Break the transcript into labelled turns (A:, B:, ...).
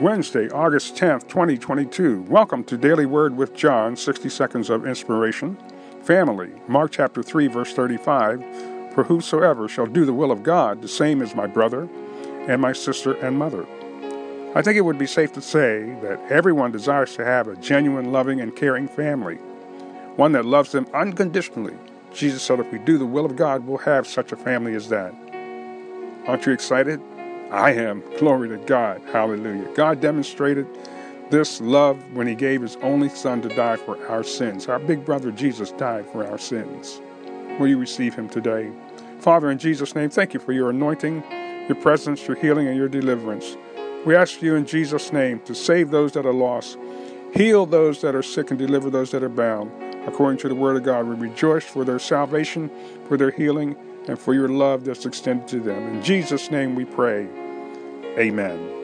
A: Wednesday, August 10th, 2022. Welcome to Daily Word with John, 60 seconds of inspiration. Family, Mark chapter 3, verse 35. For whosoever shall do the will of God, the same is my brother, and my sister and mother. I think it would be safe to say that everyone desires to have a genuine, loving, and caring family, one that loves them unconditionally. Jesus said if we do the will of God, we'll have such a family as that. Aren't you excited? I am. Glory to God. Hallelujah. God demonstrated this love when He gave His only Son to die for our sins. Our big brother Jesus died for our sins. Will you receive Him today? Father, in Jesus' name, thank you for your anointing, your presence, your healing, and your deliverance. We ask you in Jesus' name to save those that are lost, heal those that are sick, and deliver those that are bound. According to the word of God, we rejoice for their salvation, for their healing, and for your love that's extended to them. In Jesus' name we pray. Amen.